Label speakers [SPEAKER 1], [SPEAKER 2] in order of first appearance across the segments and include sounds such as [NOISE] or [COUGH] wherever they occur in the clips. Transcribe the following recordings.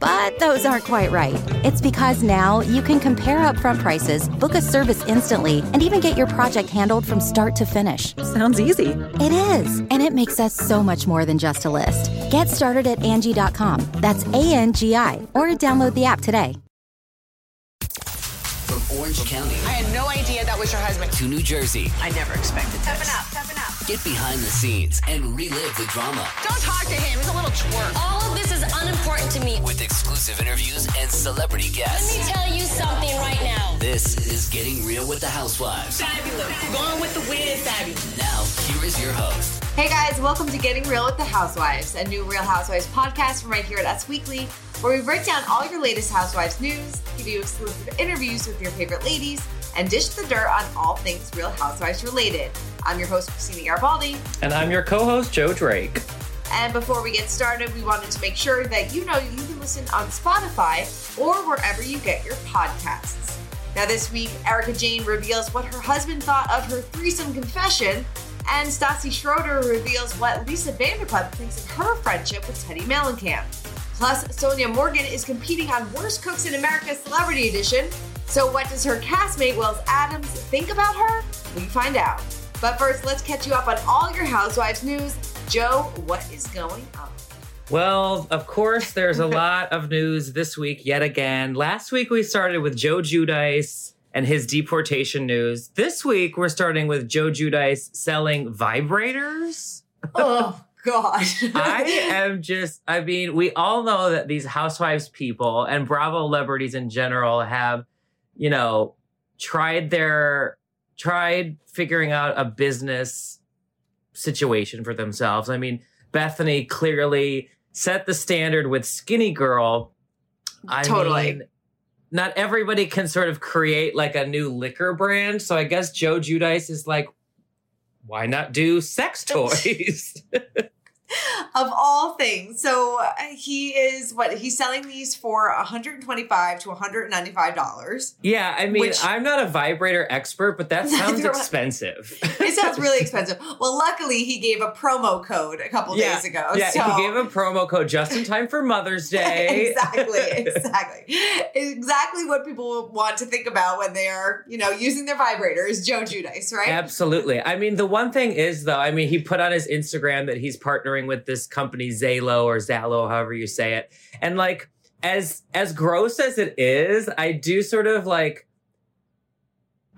[SPEAKER 1] But those aren't quite right. It's because now you can compare upfront prices, book a service instantly, and even get your project handled from start to finish.
[SPEAKER 2] Sounds easy.
[SPEAKER 1] It is, and it makes us so much more than just a list. Get started at Angi.com. That's A N G I, or download the app today.
[SPEAKER 3] From Orange County
[SPEAKER 4] I had no idea that was your husband.
[SPEAKER 3] to New Jersey,
[SPEAKER 4] I never expected
[SPEAKER 5] Stepping
[SPEAKER 4] this.
[SPEAKER 5] up, stepping up.
[SPEAKER 3] get behind the scenes and relive the drama
[SPEAKER 4] Don't talk to him. He's a little twerp.
[SPEAKER 6] All of this is unimportant to me.
[SPEAKER 3] with exclusive interviews and celebrity guests.
[SPEAKER 6] Let me tell you something right now.
[SPEAKER 3] This is Getting Real with the Housewives.
[SPEAKER 4] Fabulous. Going with the wind, fabulous.
[SPEAKER 3] Now, here is your host,
[SPEAKER 5] Hey guys, welcome to Getting Real with the Housewives, a new Real Housewives podcast from right here at Us Weekly, where we break down all your latest Housewives news, give you exclusive interviews with your favorite ladies, and dish the dirt on all things Real Housewives related. I'm your host, Christina Garibaldi.
[SPEAKER 7] And I'm your co host, Joe Drake.
[SPEAKER 5] And before we get started, we wanted to make sure that you know you can listen on Spotify or wherever you get your podcasts. Now, this week, Erika Jayne reveals what her husband thought of her threesome confession, and Stassi Schroeder reveals what Lisa Vanderpump thinks of her friendship with Teddi Mellencamp. Plus, Sonja Morgan is competing on Worst Cooks in America Celebrity Edition. So, what does her castmate Wells Adams think about her? We find out. But first, let's catch you up on all your Housewives news. Joe, what is going on?
[SPEAKER 7] Well, of course, there's a [LAUGHS] lot of news this week yet again. Last week we started with Joe Giudice and his deportation news. This week we're starting with Joe Giudice selling vibrators.
[SPEAKER 5] oh [LAUGHS] God.
[SPEAKER 7] I am just, I mean, we all know that these housewives people and Bravo celebrities in general have, you know, tried their, tried figuring out a business situation for themselves. I mean, Bethenny clearly set the standard with Skinnygirl. I
[SPEAKER 5] Totally.
[SPEAKER 7] mean, not everybody can sort of create like a new liquor brand. So I guess Joe Giudice is like, why not do sex [LAUGHS] toys? [LAUGHS] [LAUGHS]
[SPEAKER 5] of all things. So uh, he is what he's selling these for 125 to 195 dollars.
[SPEAKER 7] yeah, I mean,
[SPEAKER 5] Which-
[SPEAKER 7] I'm not a vibrator expert, but that [LAUGHS] sounds
[SPEAKER 5] Neither am I.
[SPEAKER 7] expensive. [LAUGHS]
[SPEAKER 5] It sounds really expensive. Well, luckily he gave a promo code a couple
[SPEAKER 7] yeah,
[SPEAKER 5] days ago.
[SPEAKER 7] yeah,
[SPEAKER 5] so.
[SPEAKER 7] he gave a promo code just in time for Mother's Day.
[SPEAKER 5] exactly, exactly, exactly what people want to think about when they are, you know, using their vibrators. Joe Giudice, right?
[SPEAKER 7] Absolutely. I mean, the one thing is though, I mean, he put on his Instagram that he's partnering with this company Zalo or Zalo, however you say it. And like as as gross as it is, I do sort of like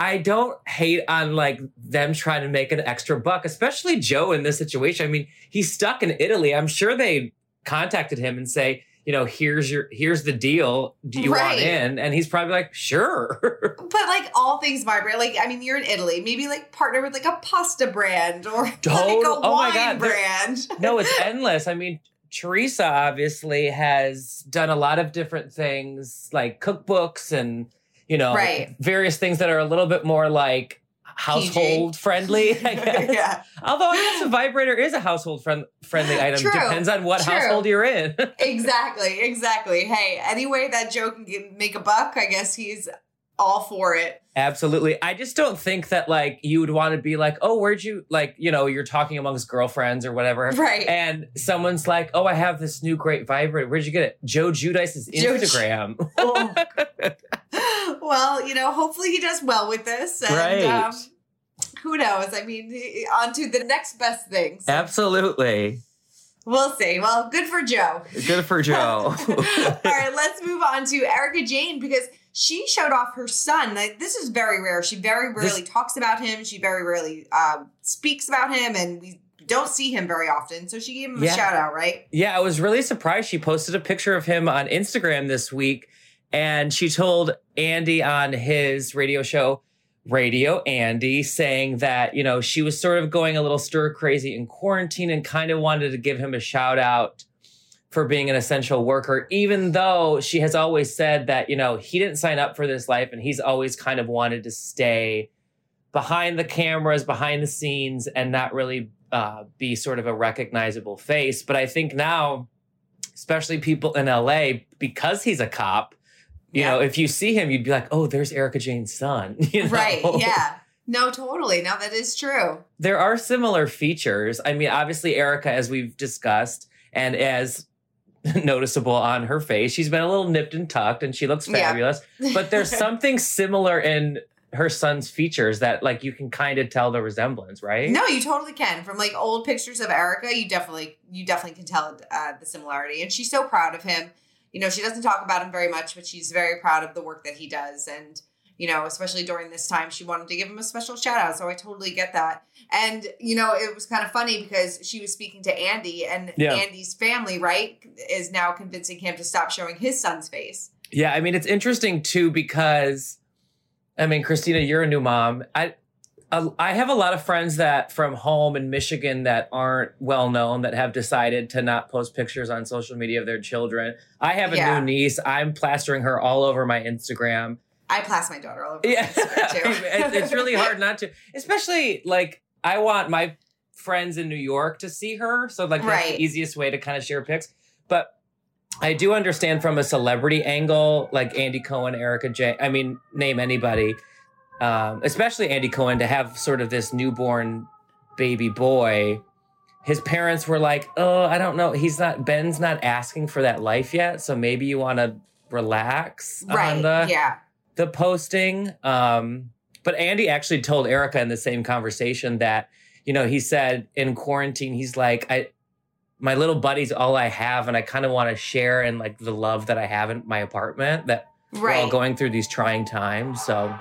[SPEAKER 7] I don't hate on like them trying to make an extra buck, especially Joe in this situation. I mean, he's stuck in Italy. I'm sure they contacted him and say, you know, here's your here's the deal. Do you want in? And he's probably like, sure. [LAUGHS]
[SPEAKER 5] But like all things vibrate, like I mean, you're in Italy. Maybe like partner with like a pasta brand or [LAUGHS] like a
[SPEAKER 7] Total- oh
[SPEAKER 5] wine brand. [LAUGHS]
[SPEAKER 7] no, it's endless. I mean, Teresa obviously has done a lot of different things like cookbooks and, you know,
[SPEAKER 5] Right.
[SPEAKER 7] various things that are a little bit more like household friendly, I [LAUGHS] guess.
[SPEAKER 5] yeah,
[SPEAKER 7] Although I guess a vibrator is a household friend- friendly item.
[SPEAKER 5] True,
[SPEAKER 7] Depends on what
[SPEAKER 5] true.
[SPEAKER 7] household you're in. [LAUGHS]
[SPEAKER 5] exactly, exactly. Hey, any way that Joe can make a buck, I guess he's all for it.
[SPEAKER 7] Absolutely. I just don't think that like you would want to be like, oh, where'd you like, you know, you're talking amongst girlfriends or whatever.
[SPEAKER 5] Right.
[SPEAKER 7] And someone's like, oh, I have this new great vibrator. Where'd you get it? Joe Giudice's
[SPEAKER 5] Joe Ju-
[SPEAKER 7] Instagram.
[SPEAKER 5] Oh. Well, you know, hopefully he does well with this. And,
[SPEAKER 7] Right.
[SPEAKER 5] Um, who knows? I mean, on to the next best things.
[SPEAKER 7] Absolutely.
[SPEAKER 5] We'll see. Well, good for Joe.
[SPEAKER 7] Good for [LAUGHS] Joe.
[SPEAKER 5] All right, let's move on to Erika Jayne because she showed off her son. Like, this is very rare. She very rarely
[SPEAKER 7] This-
[SPEAKER 5] talks about him. She very rarely uh, speaks about him, and we don't see him very often. So she gave him
[SPEAKER 7] Yeah.
[SPEAKER 5] a shout out, right?
[SPEAKER 7] Yeah, I was really surprised. She posted a picture of him on Instagram this week, and she told Andy on his radio show, Radio Andy, saying that, you know, she was sort of going a little stir crazy in quarantine and kind of wanted to give him a shout out for being an essential worker, even though she has always said that, you know, he didn't sign up for this life and he's always kind of wanted to stay behind the cameras, behind the scenes, and not really uh, be sort of a recognizable face. But I think now, especially people in LA, because he's a cop, you know, if you see him, you'd be like, oh, there's Erika Jayne's son. [LAUGHS] you know?
[SPEAKER 5] Right. Yeah. [LAUGHS] No, totally. Now that is true.
[SPEAKER 7] There are similar features. I mean, obviously, Erika, as we've discussed, and as [LAUGHS] noticeable on her face, she's been a little nipped and tucked and she looks
[SPEAKER 5] Yeah.
[SPEAKER 7] fabulous. But there's something similar in her son's features that, like, you can kind of tell the resemblance, right?
[SPEAKER 5] No, you totally can. From like old pictures of Erika, you definitely you definitely can tell uh, the similarity, and she's so proud of him. You know, she doesn't talk about him very much, but she's very proud of the work that he does, and you know, especially during this time, she wanted to give him a special shout out. So I totally get that. And you know, it was kind of funny because she was speaking to Andy, and
[SPEAKER 7] Yeah.
[SPEAKER 5] Andy's family, right, is now convincing him to stop showing his son's face.
[SPEAKER 7] Yeah, I mean it's interesting too because I mean Christina, you're a new mom. I I have a lot of friends that from home in Michigan that aren't well known that have decided to not post pictures on social media of their children. I have a
[SPEAKER 5] Yeah.
[SPEAKER 7] new niece. I'm plastering her all over my Instagram.
[SPEAKER 5] I plaster my daughter all over.
[SPEAKER 7] Yeah,
[SPEAKER 5] Instagram, too. [LAUGHS]
[SPEAKER 7] It's really hard not to, especially like I want my friends in New York to see her, so like that's
[SPEAKER 5] Right.
[SPEAKER 7] the easiest way to kind of share pics. But I do understand from a celebrity angle, like Andy Cohen, Erika J. I mean, name anybody, um, especially Andy Cohen, to have sort of this newborn baby boy. His parents were like, "Oh, I don't know. He's not. Ben's not asking for that life yet, so maybe you want to relax
[SPEAKER 5] right.
[SPEAKER 7] on the
[SPEAKER 5] yeah.
[SPEAKER 7] the posting. Um, but Andy actually told Erika in the same conversation that, you know, he said in quarantine, he's like, I, my little buddy's all I have, and I kind of want to share in like the love that I have in my apartment. That we're all going through these trying times. So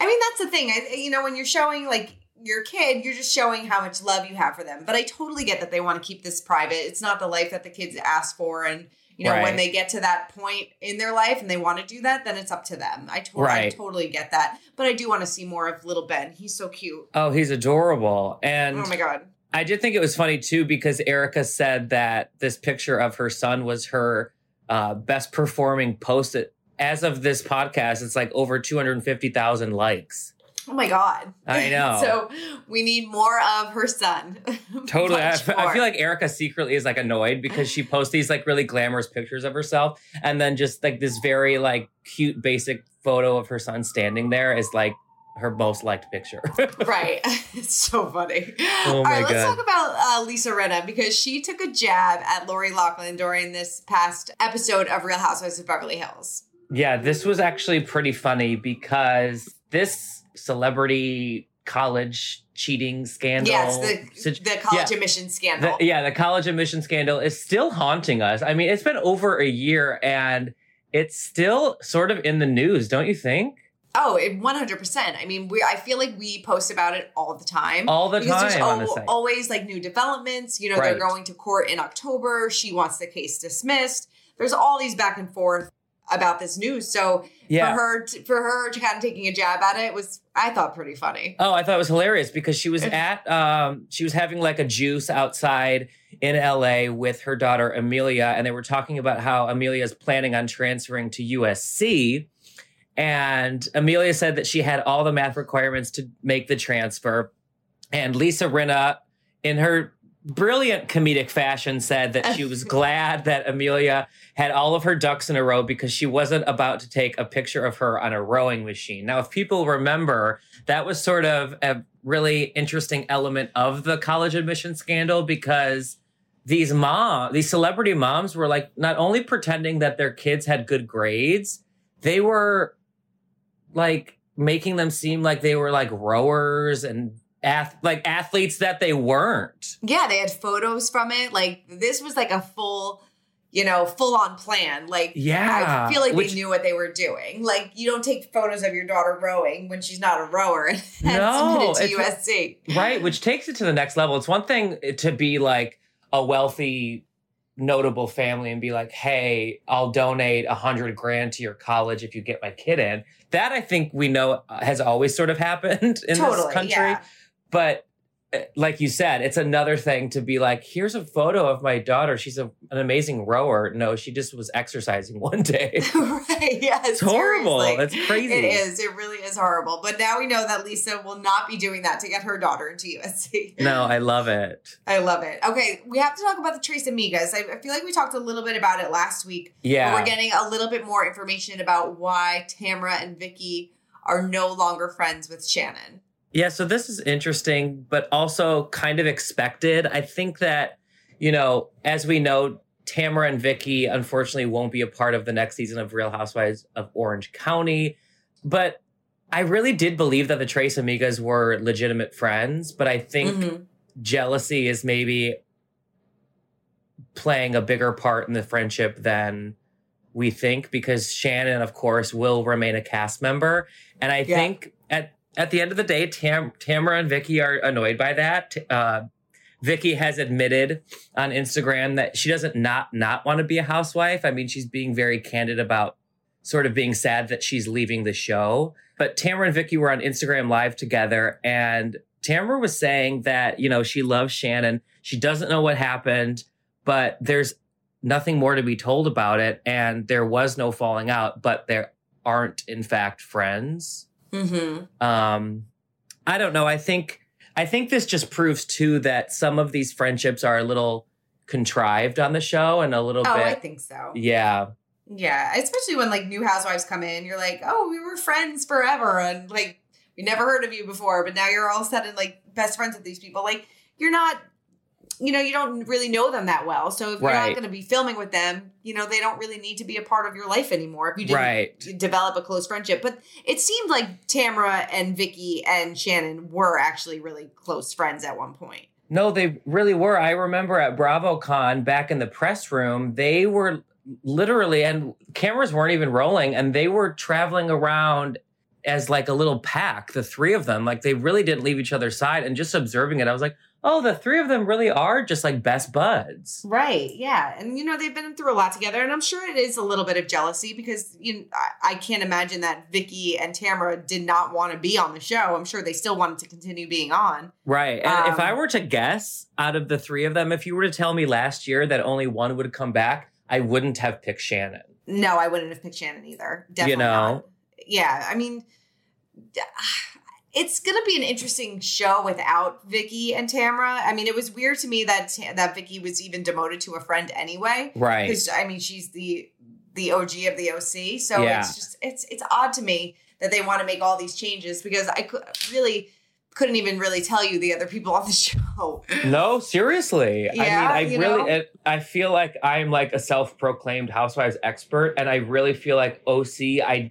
[SPEAKER 5] I mean, that's the thing. I, you know, when you're showing like your kid, you're just showing how much love you have for them. But I totally get that they want to keep this private. It's not the life that the kids ask for. And, you know, when they get to that point in their life and they want to do that, then it's up to them. I, to- I totally get that. But I do want to see more of little Ben. He's so cute.
[SPEAKER 7] oh, he's adorable, and
[SPEAKER 5] oh my God.
[SPEAKER 7] I did think it was funny too because Erika said that this picture of her son was her uh, best performing post. As of this podcast, it's like over 250,000 likes.
[SPEAKER 5] Oh my God.
[SPEAKER 7] I [LAUGHS] know.
[SPEAKER 5] so we need more of her son. [LAUGHS]
[SPEAKER 7] Totally. I, I feel like Erika secretly is like annoyed because she posts these like really glamorous pictures of herself and then just like this very like cute basic photo of her son standing there is like her most liked picture. [LAUGHS]
[SPEAKER 5] right. It's so funny.
[SPEAKER 7] Oh
[SPEAKER 5] All right, let's talk about uh, Lisa Rinna because she took a jab at Lori Loughlin during this past episode of Real Housewives of Beverly Hills.
[SPEAKER 7] Yeah, this was actually pretty funny because this celebrity college cheating scandal.
[SPEAKER 5] Yes, the, the college
[SPEAKER 7] yeah.
[SPEAKER 5] admission scandal.
[SPEAKER 7] The- yeah, the college admission scandal is still haunting us. I mean, it's been over a year and it's still sort of in the news, don't you think?
[SPEAKER 5] Oh, it 100%. I mean, we I feel like we post about it all the time.
[SPEAKER 7] All the
[SPEAKER 5] because there's
[SPEAKER 7] time on the
[SPEAKER 5] al-
[SPEAKER 7] site.
[SPEAKER 5] always like new developments. You know,
[SPEAKER 7] Right.
[SPEAKER 5] they're going to court in October. She wants the case dismissed. There's all these back and forth about this news. So
[SPEAKER 7] Yeah.
[SPEAKER 5] for her to, for her to kind of taking a jab at it was I thought pretty funny.
[SPEAKER 7] Oh, I thought it was hilarious because she was at um she was having like a juice outside in LA with her daughter Amelia and they were talking about how Amelia is planning on transferring to USC and Amelia said that she had all the math requirements to make the transfer and Lisa Rinna in her brilliant comedic fashion said that she was [LAUGHS] glad that Amelia had all of her ducks in a row because she wasn't about to take a picture of her on a rowing machine. Now, if people remember, that was sort of a really interesting element of the college admission scandal because these mom, these celebrity moms were like not only pretending that their kids had good grades, they were like making them seem like they were like rowers and ath- like athletes that they weren't.
[SPEAKER 5] Yeah, they had photos from it. Like this was like a full, you know, full on plan. Like,
[SPEAKER 7] Yeah,
[SPEAKER 5] I feel like
[SPEAKER 7] which-
[SPEAKER 5] they knew what they were doing. Like, you don't take photos of your daughter rowing when she's not a rower [LAUGHS] and
[SPEAKER 7] No,
[SPEAKER 5] submit it to [LAUGHS] USC.
[SPEAKER 7] right which takes it to the next level it's one thing to be like a wealthy notable family and be like hey i'll donate a hundred grand to your college if you get my kid in that i think we know has always sort of happened [LAUGHS] in this country
[SPEAKER 5] yeah.
[SPEAKER 7] but uh, like you said it's another thing to be like here's a photo of my daughter she's a, an amazing rower no she just was exercising [LAUGHS] one day [LAUGHS]
[SPEAKER 5] right. Yeah.
[SPEAKER 7] It's horrible. It's crazy.
[SPEAKER 5] It is. It really is horrible. But now we know that Lisa will not be doing that to get her daughter into USC.
[SPEAKER 7] no i love it
[SPEAKER 5] I love it. Okay, we have to talk about the Tres Amigas. I, I feel like we talked a little bit about it last week.
[SPEAKER 7] Yeah.
[SPEAKER 5] But we're getting a little bit more information about why Tamara and Vicki are no longer friends with Shannon.
[SPEAKER 7] Yeah, so this is interesting, but also kind of expected. I think that, you know, as we know, Tamara and Vicki unfortunately won't be a part of the next season of Real Housewives of Orange County. But I really did believe that the Tres Amigas were legitimate friends, but I think
[SPEAKER 5] Mhm.
[SPEAKER 7] jealousy is maybe playing a bigger part in the friendship than we think because Shannon, of course, will remain a cast member. And I
[SPEAKER 5] Yeah.
[SPEAKER 7] think at at the end of the day, Tam, Tamara and Vicki are annoyed by that. Uh, Vicki has admitted on Instagram that she doesn't not not want to be a housewife. I mean, she's being very candid about sort of being sad that she's leaving the show. But Tamara and Vicki were on Instagram live together and Tamara was saying that, you know, she loves Shannon. She doesn't know what happened, but there's nothing more to be told about it. And there was no falling out, but there aren't, in fact, friends.
[SPEAKER 5] Mm-hmm.
[SPEAKER 7] Um, I don't know. I think I think this just proves too that some of these friendships are a little contrived on the show and a little
[SPEAKER 5] Oh,
[SPEAKER 7] bit.
[SPEAKER 5] I think so.
[SPEAKER 7] yeah,
[SPEAKER 5] Yeah, especially when like new housewives come in, you're like, oh, we were friends forever, and like we never heard of you before, but now you're all of a sudden like best friends with these people. Like you're not, you know, you don't really know them that well. So if you're not going to be filming with them, you know, they don't really need to be a part of your life anymore. If you didn't
[SPEAKER 7] Right.
[SPEAKER 5] develop a close friendship, but it seemed like Tamara and Vicki and Shannon were actually really close friends at one point.
[SPEAKER 7] No, they really were. I remember at BravoCon back in the press room, they were literally, and cameras weren't even rolling, and they were traveling around as like a little pack, the three of them. Like they really didn't leave each other's side. And just observing it, I was like, oh, the three of them really are just like best buds.
[SPEAKER 5] Right. Yeah. And you know, they've been through a lot together. And I'm sure it is a little bit of jealousy because you know, I, I can't imagine that Vicki and Tamara did not want to be on the show. I'm sure they still wanted to continue being on.
[SPEAKER 7] Right. And if
[SPEAKER 5] Um,
[SPEAKER 7] I were to guess out of the three of them, if you were to tell me last year that only one would come back, I wouldn't have picked Shannon.
[SPEAKER 5] No, I wouldn't have picked Shannon either. Definitely
[SPEAKER 7] You know?
[SPEAKER 5] not. Yeah. I mean, [SIGHS] it's going to be an interesting show without Vicki and Tamara. I mean, it was weird to me that that Vicki was even demoted to a friend anyway.
[SPEAKER 7] Right.
[SPEAKER 5] Because I mean, she's the the OG of the OC, so
[SPEAKER 7] Yeah.
[SPEAKER 5] it's just it's it's odd to me that they want to make all these changes because I could really couldn't even really tell you the other people on the [LAUGHS] show.
[SPEAKER 7] No, seriously.
[SPEAKER 5] Yeah,
[SPEAKER 7] I mean, I really, it, I feel like I'm like a self-proclaimed housewives expert, and I really feel like OC. I,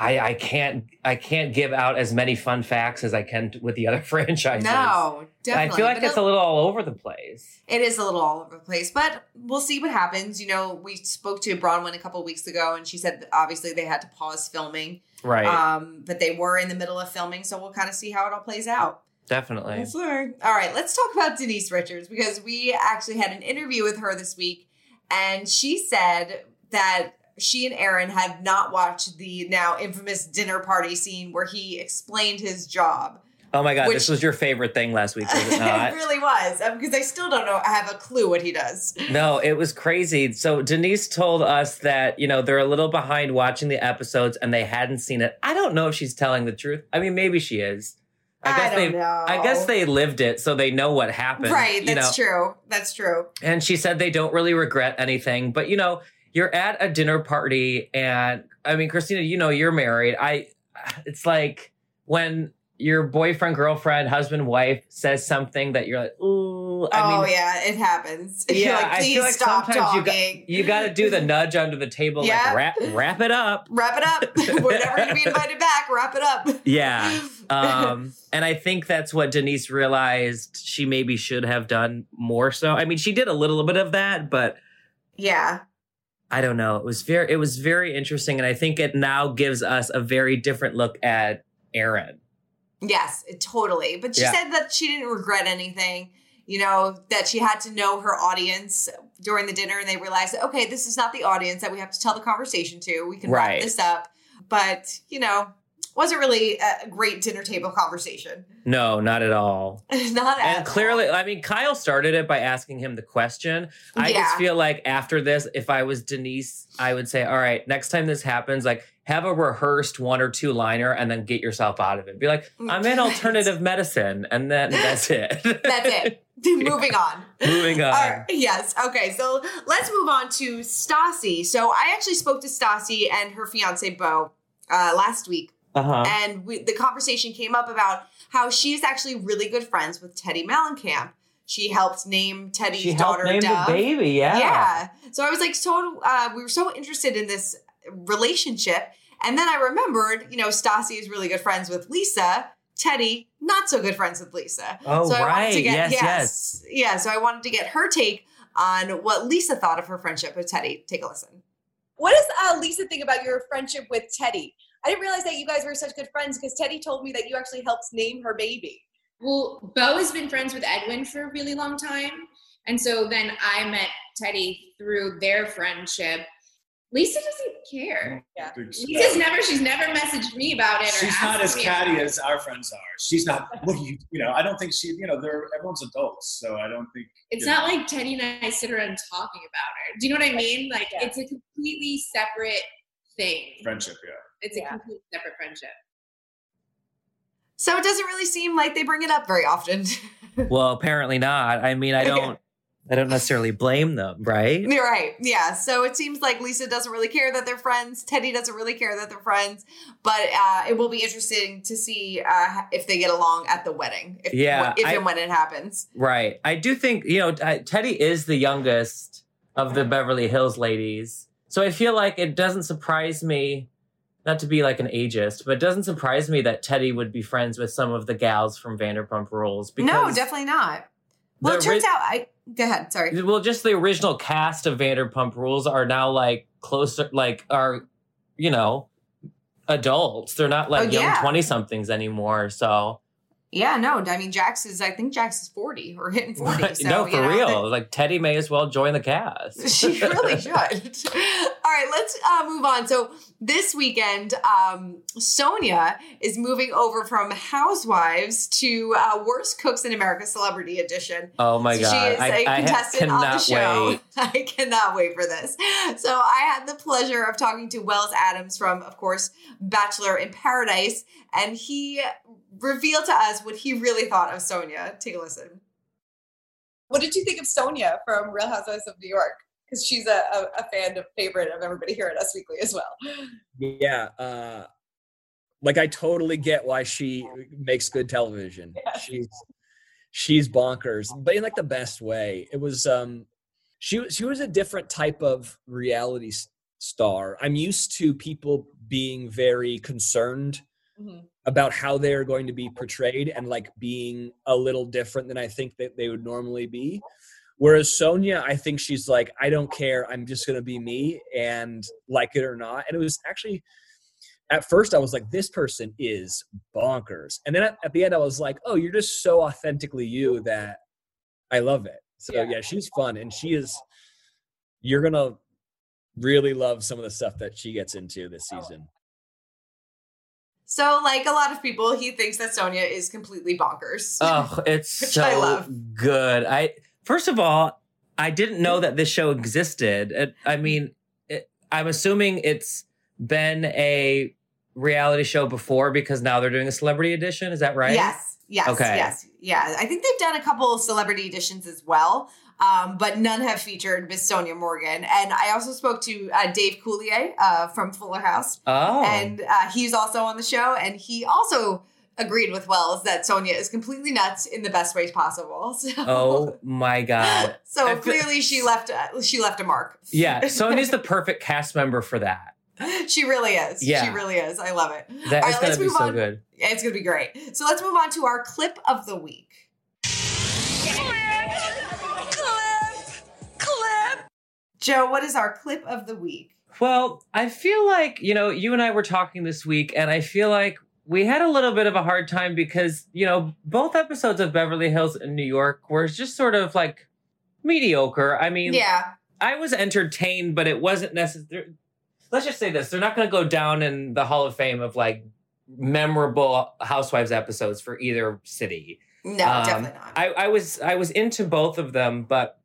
[SPEAKER 7] I, I can't, I can't give out as many fun facts as I can with the other [LAUGHS] franchises.
[SPEAKER 5] No, definitely.
[SPEAKER 7] I feel like
[SPEAKER 5] But
[SPEAKER 7] it's a little all over the place.
[SPEAKER 5] It is a little all over the place, but we'll see what happens. You know, we spoke to Braunwyn a couple weeks ago, and she said that obviously they had to pause filming.
[SPEAKER 7] Right.
[SPEAKER 5] Um, but they were in the middle of filming, so we'll kind of see how it all plays out.
[SPEAKER 7] Definitely.
[SPEAKER 5] All right, let's talk about Denise Richards because we actually had an interview with her this week, and she said that she and Aaron had not watched the now infamous dinner party scene where he explained his job.
[SPEAKER 7] Oh my god,
[SPEAKER 5] Which-
[SPEAKER 7] this was your favorite thing last week, was it [LAUGHS] not?
[SPEAKER 5] it really was um, because I still don't know. I have a clue what he does.
[SPEAKER 7] No, it was crazy. So Denise told us that, you know, they're a little behind watching the episodes and they hadn't seen it. I don't know if she's telling the truth. I mean, maybe she is. I
[SPEAKER 5] I
[SPEAKER 7] guess
[SPEAKER 5] don't
[SPEAKER 7] they
[SPEAKER 5] know.
[SPEAKER 7] I guess they lived it so they know what happened.
[SPEAKER 5] Right,
[SPEAKER 7] you
[SPEAKER 5] that's
[SPEAKER 7] know?
[SPEAKER 5] true. That's true.
[SPEAKER 7] And she said they don't really regret anything, but you know, you're at a dinner party and I mean, Christina, you know, you're married. I it's like when your boyfriend, girlfriend, husband, wife says something that you're like, ooh, I
[SPEAKER 5] oh
[SPEAKER 7] mean,
[SPEAKER 5] yeah, it happens. [LAUGHS]
[SPEAKER 7] Yeah,
[SPEAKER 5] like,
[SPEAKER 7] I feel like
[SPEAKER 5] stop
[SPEAKER 7] sometimes you got you got to do the [LAUGHS] nudge under the table,
[SPEAKER 5] Yeah.
[SPEAKER 7] like wrap wrap it up. [LAUGHS]
[SPEAKER 5] Wrap it up. We're never going to be invited back. Wrap it up.
[SPEAKER 7] Yeah, um, and I think that's what Denise realized she maybe should have done more. So, I mean, she did a little bit of that, but
[SPEAKER 5] Yeah.
[SPEAKER 7] I don't know. It was very it was very interesting and I think it now gives us a very different look at Aaron.
[SPEAKER 5] Yes, totally. But she
[SPEAKER 7] Yeah.
[SPEAKER 5] said that she didn't regret anything, you know, that she had to know her audience during the dinner and they realized okay, this is not the audience that we have to tell the conversation to. We can
[SPEAKER 7] Right.
[SPEAKER 5] wrap this up. But, you know, wasn't really a great dinner table conversation.
[SPEAKER 7] No, not at all. [LAUGHS]
[SPEAKER 5] not at all.
[SPEAKER 7] And clearly, I mean, Kyle started it by asking him the question. I
[SPEAKER 5] Yeah.
[SPEAKER 7] just feel like after this, if I was Denise, I would say, all right, next time this happens, like have a rehearsed one or two liner and then get yourself out of it. Be like, I'm in [LAUGHS] alternative medicine. And then that's [LAUGHS] it.
[SPEAKER 5] That's it. Moving on.
[SPEAKER 7] Moving on.
[SPEAKER 5] Right, Yes. Okay. So let's move on to Stassi. So I actually spoke to Stassi and her fiance Bo uh, last week,
[SPEAKER 7] Uh-huh.
[SPEAKER 5] and we, the conversation came up about how she's actually really good friends with Teddi Mellencamp. She helped name Teddi's
[SPEAKER 7] She helped
[SPEAKER 5] daughter
[SPEAKER 7] name the
[SPEAKER 5] Dove.
[SPEAKER 7] baby, yeah.
[SPEAKER 5] Yeah. So I was like, so uh, we were so interested in this relationship, and then I remembered, you know, Stassi is really good friends with Lisa. Teddi, not so good friends with Lisa.
[SPEAKER 7] Oh,
[SPEAKER 5] so I wanted
[SPEAKER 7] right.
[SPEAKER 5] to get,
[SPEAKER 7] Yes,
[SPEAKER 5] yes, Yeah. So I wanted to get her take on what Lisa thought of her friendship with Teddi. Take a listen.
[SPEAKER 8] What does uh, Lisa think about your friendship with Teddi? I didn't realize that you guys were such good friends because Teddi told me that you actually helped name her baby.
[SPEAKER 9] Well, Beau has been friends with Edwin for a really long time. And so then I met Teddi through their friendship. Lisa doesn't care.
[SPEAKER 8] Yeah.
[SPEAKER 9] Lisa's never, she's never messaged me about it. Or
[SPEAKER 10] She's not as catty as our friends are. She's not. What do you? You know, I don't think she. You know, they're everyone's adults, so I don't think.
[SPEAKER 9] It's not
[SPEAKER 10] know.
[SPEAKER 9] like Teddi and I sit around talking about her. Do you know what I mean? Like it's a completely separate thing.
[SPEAKER 10] friendship. Yeah.
[SPEAKER 9] It's a completely separate friendship.
[SPEAKER 5] So it doesn't really seem like they bring it up very often. [LAUGHS]
[SPEAKER 7] well, apparently not. I mean, I don't I don't necessarily blame them, right?
[SPEAKER 5] You're right. Yeah. So it seems like Lisa doesn't really care that they're friends. Teddi doesn't really care that they're friends. But uh, it will be interesting to see uh, if they get along at the wedding. If,
[SPEAKER 7] Yeah,
[SPEAKER 5] If
[SPEAKER 7] I-
[SPEAKER 5] and when it happens.
[SPEAKER 7] Right. I do think, you know, uh, Teddi is the youngest of the Beverly Hills ladies. So I feel like it doesn't surprise me, not to be like an ageist, but it doesn't surprise me that Teddi would be friends with some of the gals from Vanderpump Rules.
[SPEAKER 5] No, definitely not. Well, it turns
[SPEAKER 7] ri-
[SPEAKER 5] out I go ahead. Sorry.
[SPEAKER 7] Well, just the original cast of Vanderpump Rules are now like closer, like are, you know, adults. They're not like
[SPEAKER 5] Oh,
[SPEAKER 7] young
[SPEAKER 5] yeah.
[SPEAKER 7] 20 somethings anymore. So,
[SPEAKER 5] Yeah, no. I mean, Jax is. I think Jax is forty or hitting forty. So,
[SPEAKER 7] no,
[SPEAKER 5] you
[SPEAKER 7] for
[SPEAKER 5] know,
[SPEAKER 7] real. Like Teddi may as well join the cast. [LAUGHS]
[SPEAKER 5] She really [LAUGHS] should. All right, let's uh, move on. So this weekend, um, Sonja is moving over from Housewives to uh, Worst Cooks in America Celebrity Edition.
[SPEAKER 7] Oh my
[SPEAKER 5] So
[SPEAKER 7] God.
[SPEAKER 5] She is
[SPEAKER 7] I-
[SPEAKER 5] a
[SPEAKER 7] I ha-
[SPEAKER 5] contestant on the show. [LAUGHS]
[SPEAKER 7] wait.
[SPEAKER 5] I cannot wait for this. So I had the pleasure of talking to Wells Adams from, of course, Bachelor in Paradise, and he revealed to us what he really thought of Sonja. Take a listen.
[SPEAKER 8] What did you think of Sonja from Real Housewives of New York? Because she's a, a, a fan of favorite of everybody here at Us Weekly as well.
[SPEAKER 11] Yeah, uh, like I totally get why she makes good television. She's she's bonkers, but in like the best way. It was um, she was she was a different type of reality star. I'm used to people being very concerned about how they're going to be portrayed and like being a little different than I think that they would normally be. Whereas Sonja, I think she's like, I don't care. I'm just going to be me and like it or not. And it was actually, at first, I was like, this person is bonkers. And then at, at the end, I was like, oh, you're just so authentically you that I love it. So yeah, she's fun. And she is, you're going to really love some of the stuff that she gets into this oh, season.
[SPEAKER 5] So, like a lot of people, he thinks that Sonja is completely bonkers. [LAUGHS]
[SPEAKER 7] Oh, it's so
[SPEAKER 5] I love.
[SPEAKER 7] good. I first of all, I didn't know that this show existed. It, I mean, it, I'm assuming it's been a reality show before because now they're doing a celebrity edition. Is that right?
[SPEAKER 5] Yes, yes,
[SPEAKER 7] Okay.
[SPEAKER 5] yes, yeah. I think they've done a couple of celebrity editions as well, um, but none have featured Miss Sonja Morgan. And I also spoke to uh, Dave Coulier uh, from Fuller House,
[SPEAKER 7] Oh.
[SPEAKER 5] and uh, he's also on the show, and he also agreed with Wells that Sonja is completely nuts in the best ways possible. [LAUGHS] So,
[SPEAKER 7] Oh my god. [LAUGHS]
[SPEAKER 5] so clearly she left uh, she left a mark.
[SPEAKER 7] Yeah, [LAUGHS] Sonja's the perfect cast member for that.
[SPEAKER 5] She really is.
[SPEAKER 7] Yeah.
[SPEAKER 5] She really is. I love it.
[SPEAKER 7] That
[SPEAKER 5] All
[SPEAKER 7] is
[SPEAKER 5] right,
[SPEAKER 7] gonna
[SPEAKER 5] let's
[SPEAKER 7] be
[SPEAKER 5] move
[SPEAKER 7] so
[SPEAKER 5] on.
[SPEAKER 7] good.
[SPEAKER 5] It's going to be great. So let's move on to our clip of the week. Joe, what is our clip of the week?
[SPEAKER 7] Well, I feel like, you know, you and I were talking this week, and I feel like we had a little bit of a hard time because, you know, both episodes of Beverly Hills in New York were just sort of like mediocre. I mean,
[SPEAKER 5] Yeah.
[SPEAKER 7] I was entertained, but it wasn't necessary. Let's just say this they're not going to go down in the Hall of Fame of like memorable Housewives episodes for either city.
[SPEAKER 5] No,
[SPEAKER 7] Um,
[SPEAKER 5] definitely not.
[SPEAKER 7] I, I was I was into both of them, but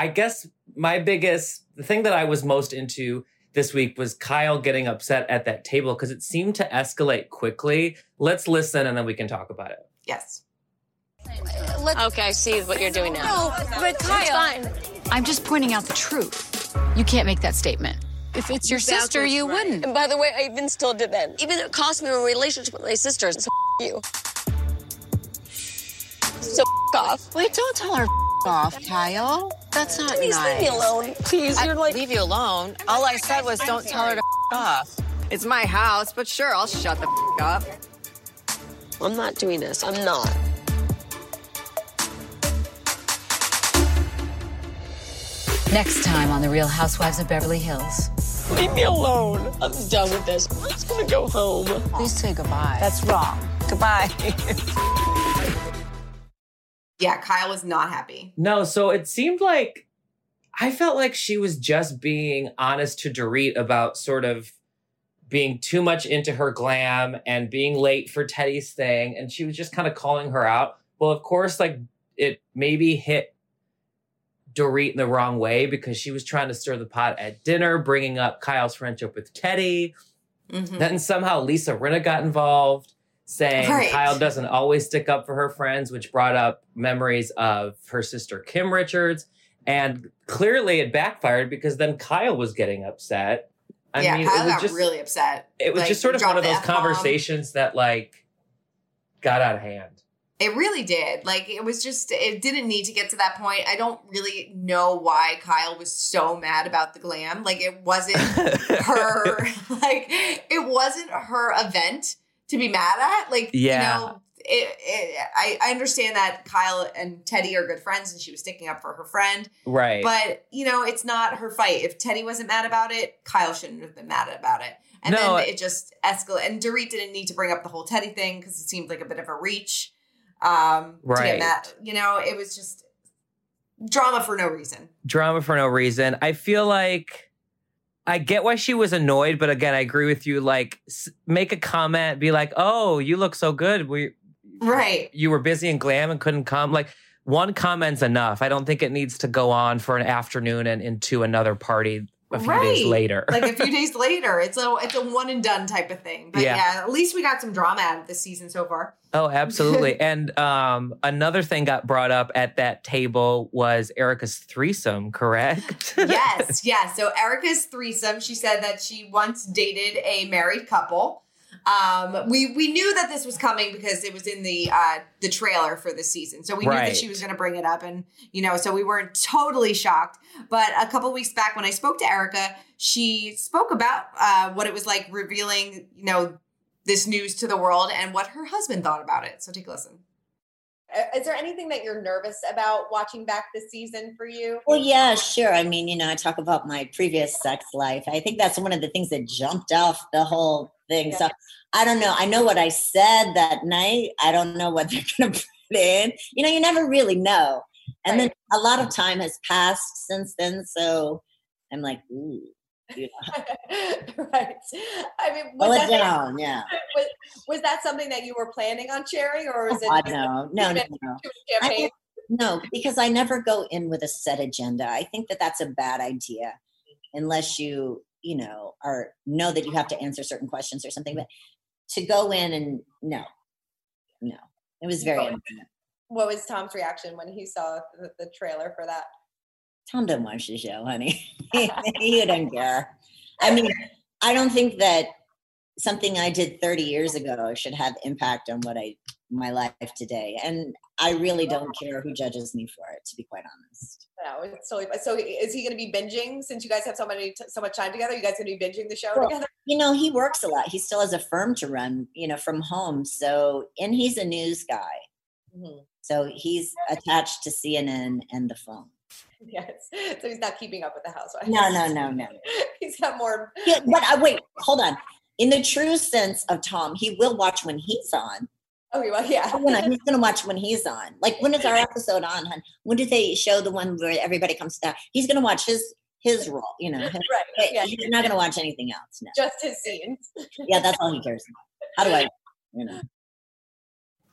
[SPEAKER 7] I guess my biggest the thing that I was most into this week was Kyle getting upset at that table because it seemed to escalate quickly. Let's listen and then we can talk about it.
[SPEAKER 5] Yes.
[SPEAKER 6] Okay, I see what you're doing now.
[SPEAKER 12] No, but Kyle, I'm just pointing out the truth. You can't make that statement. If it's your
[SPEAKER 6] That's
[SPEAKER 12] sister, you
[SPEAKER 6] right.
[SPEAKER 12] wouldn't.
[SPEAKER 6] And by the way, I even still did that. Even though it cost me a relationship with my sister. So you. So off.
[SPEAKER 12] Wait, don't tell her off, Kyle. That's not
[SPEAKER 6] Please
[SPEAKER 12] nice.
[SPEAKER 6] leave me alone. Please,
[SPEAKER 12] I-
[SPEAKER 6] you're like
[SPEAKER 12] leave you alone. All I said was don't tell her to off. It's my house, but sure, I'll shut the up.
[SPEAKER 6] I'm not doing this. I'm not.
[SPEAKER 12] Next time on The Real Housewives of Beverly Hills.
[SPEAKER 6] Leave me alone. I'm done with this. I'm just gonna go home.
[SPEAKER 12] Please say goodbye. That's wrong. Goodbye. [LAUGHS]
[SPEAKER 5] Yeah, Kyle was not happy.
[SPEAKER 7] No, so it seemed like I felt like she was just being honest to Dorit about sort of being too much into her glam and being late for Teddi's thing. And she was just kind of calling her out. Well, of course, like it maybe hit Dorit in the wrong way because she was trying to stir the pot at dinner, bringing up Kyle's friendship with Teddi.
[SPEAKER 5] Mhm.
[SPEAKER 7] Then somehow Lisa Rinna got involved, saying
[SPEAKER 5] Right.
[SPEAKER 7] Kyle doesn't always stick up for her friends, which brought up memories of her sister Kim Richards. And clearly it backfired because then Kyle was getting upset. I
[SPEAKER 5] yeah,
[SPEAKER 7] mean,
[SPEAKER 5] Kyle
[SPEAKER 7] it was
[SPEAKER 5] got
[SPEAKER 7] just
[SPEAKER 5] really upset.
[SPEAKER 7] it was
[SPEAKER 5] Like,
[SPEAKER 7] just sort of one of
[SPEAKER 5] the
[SPEAKER 7] those
[SPEAKER 5] F-bomb.
[SPEAKER 7] conversations that like got out of hand.
[SPEAKER 5] It really did. Like it was just it didn't need to get to that point. I don't really know why Kyle was so mad about the glam. Like it wasn't [LAUGHS] her [LAUGHS] like it wasn't her event to be mad at. Like
[SPEAKER 7] Yeah.
[SPEAKER 5] you know it, it, I, I understand that Kyle and Teddi are good friends and she was sticking up for her friend.
[SPEAKER 7] Right.
[SPEAKER 5] But you know, it's not her fight. If Teddi wasn't mad about it, Kyle shouldn't have been mad about it. And
[SPEAKER 7] No,
[SPEAKER 5] then it just escalated. And Dorit didn't need to bring up the whole Teddi thing because it seemed like a bit of a reach. Um, To
[SPEAKER 7] Right.
[SPEAKER 5] get mad. You know, it was just drama for no reason.
[SPEAKER 7] drama for no reason. I feel like I get why she was annoyed, but again, I agree with you. Like, s- make a comment, be like, "Oh, you look so good. We,
[SPEAKER 5] right?
[SPEAKER 7] You were busy and glam and couldn't come." Like, one comment's enough. I don't think it needs to go on for an afternoon and into another party a few days later.
[SPEAKER 5] like a few [LAUGHS] days later. It's a it's a one and done type of thing. But
[SPEAKER 7] Yeah.
[SPEAKER 5] yeah. at least we got some drama out of this season so far.
[SPEAKER 7] Oh, [LAUGHS] absolutely. and um, another thing got brought up at that table was Erika's threesome, correct? [LAUGHS]
[SPEAKER 5] yes, yes. So Erika's threesome, she said that she once dated a married couple. Um, we we knew that this was coming because it was in the uh, the trailer for the season, so we knew that she was going to bring it up, and you know, so we weren't totally shocked. But a couple weeks back, when I spoke to Erika, she spoke about uh, what it was like revealing, you know, this news to the world and what her husband thought about it. So take a listen.
[SPEAKER 8] Uh, Is there anything that you're nervous about watching back this season for you?
[SPEAKER 13] Well, yeah, sure. I mean, you know, I talk about my previous sex life. I think that's one of the things that jumped off the whole thing. So I don't know. I know what I said that night. I don't know what [LAUGHS] they're going to put in. You know, you never really know. And then a lot of time has passed since then. So I'm like, ooh, know, [LAUGHS]
[SPEAKER 8] right. I mean,
[SPEAKER 13] pull
[SPEAKER 8] was
[SPEAKER 13] it
[SPEAKER 8] that,
[SPEAKER 13] down. Yeah. [LAUGHS]
[SPEAKER 8] was, was that something that you were planning on sharing, or oh, is it?
[SPEAKER 13] God, no, no, no, no. I no, because I never go in with a set agenda. I think that that's a bad idea, unless you, you know, are know that you have to answer certain questions or something. But to go in and no, no, it was very.
[SPEAKER 8] Oh. What was Tom's reaction when he saw the, the trailer for that?
[SPEAKER 13] Tom watch the show, honey. [LAUGHS] you don't care. I mean, I don't think that something I did 30 years ago should have impact on what I my life today. And I really don't care who judges me for it, to be quite honest.
[SPEAKER 8] No, it's totally. So is he going to be binging since you guys have so many so much time together? You guys going to be binging the show
[SPEAKER 13] Well,
[SPEAKER 8] together?
[SPEAKER 13] you know, he works a lot. He still has a firm to run, you know, from home. So, and he's a news guy.
[SPEAKER 8] Mhm.
[SPEAKER 13] So he's attached to CNN and the phone. [LAUGHS]
[SPEAKER 8] Yes. So he's not keeping up with the housewives.
[SPEAKER 13] No, no, no, no. [LAUGHS]
[SPEAKER 8] he's got more.
[SPEAKER 13] Yeah, but uh, wait, hold on. In the true sense of Tom, he will watch when he's on.
[SPEAKER 8] Oh, well, yeah.
[SPEAKER 13] You know, he's going to watch when he's on. Like, when is our episode on, hun? When did they show the one where everybody comes down? He's going to watch his his role, you know. his-
[SPEAKER 8] Right. Yeah.
[SPEAKER 13] He's not going to watch anything else. No.
[SPEAKER 8] Just his scenes.
[SPEAKER 13] Yeah, that's all he cares about. How do I, you know?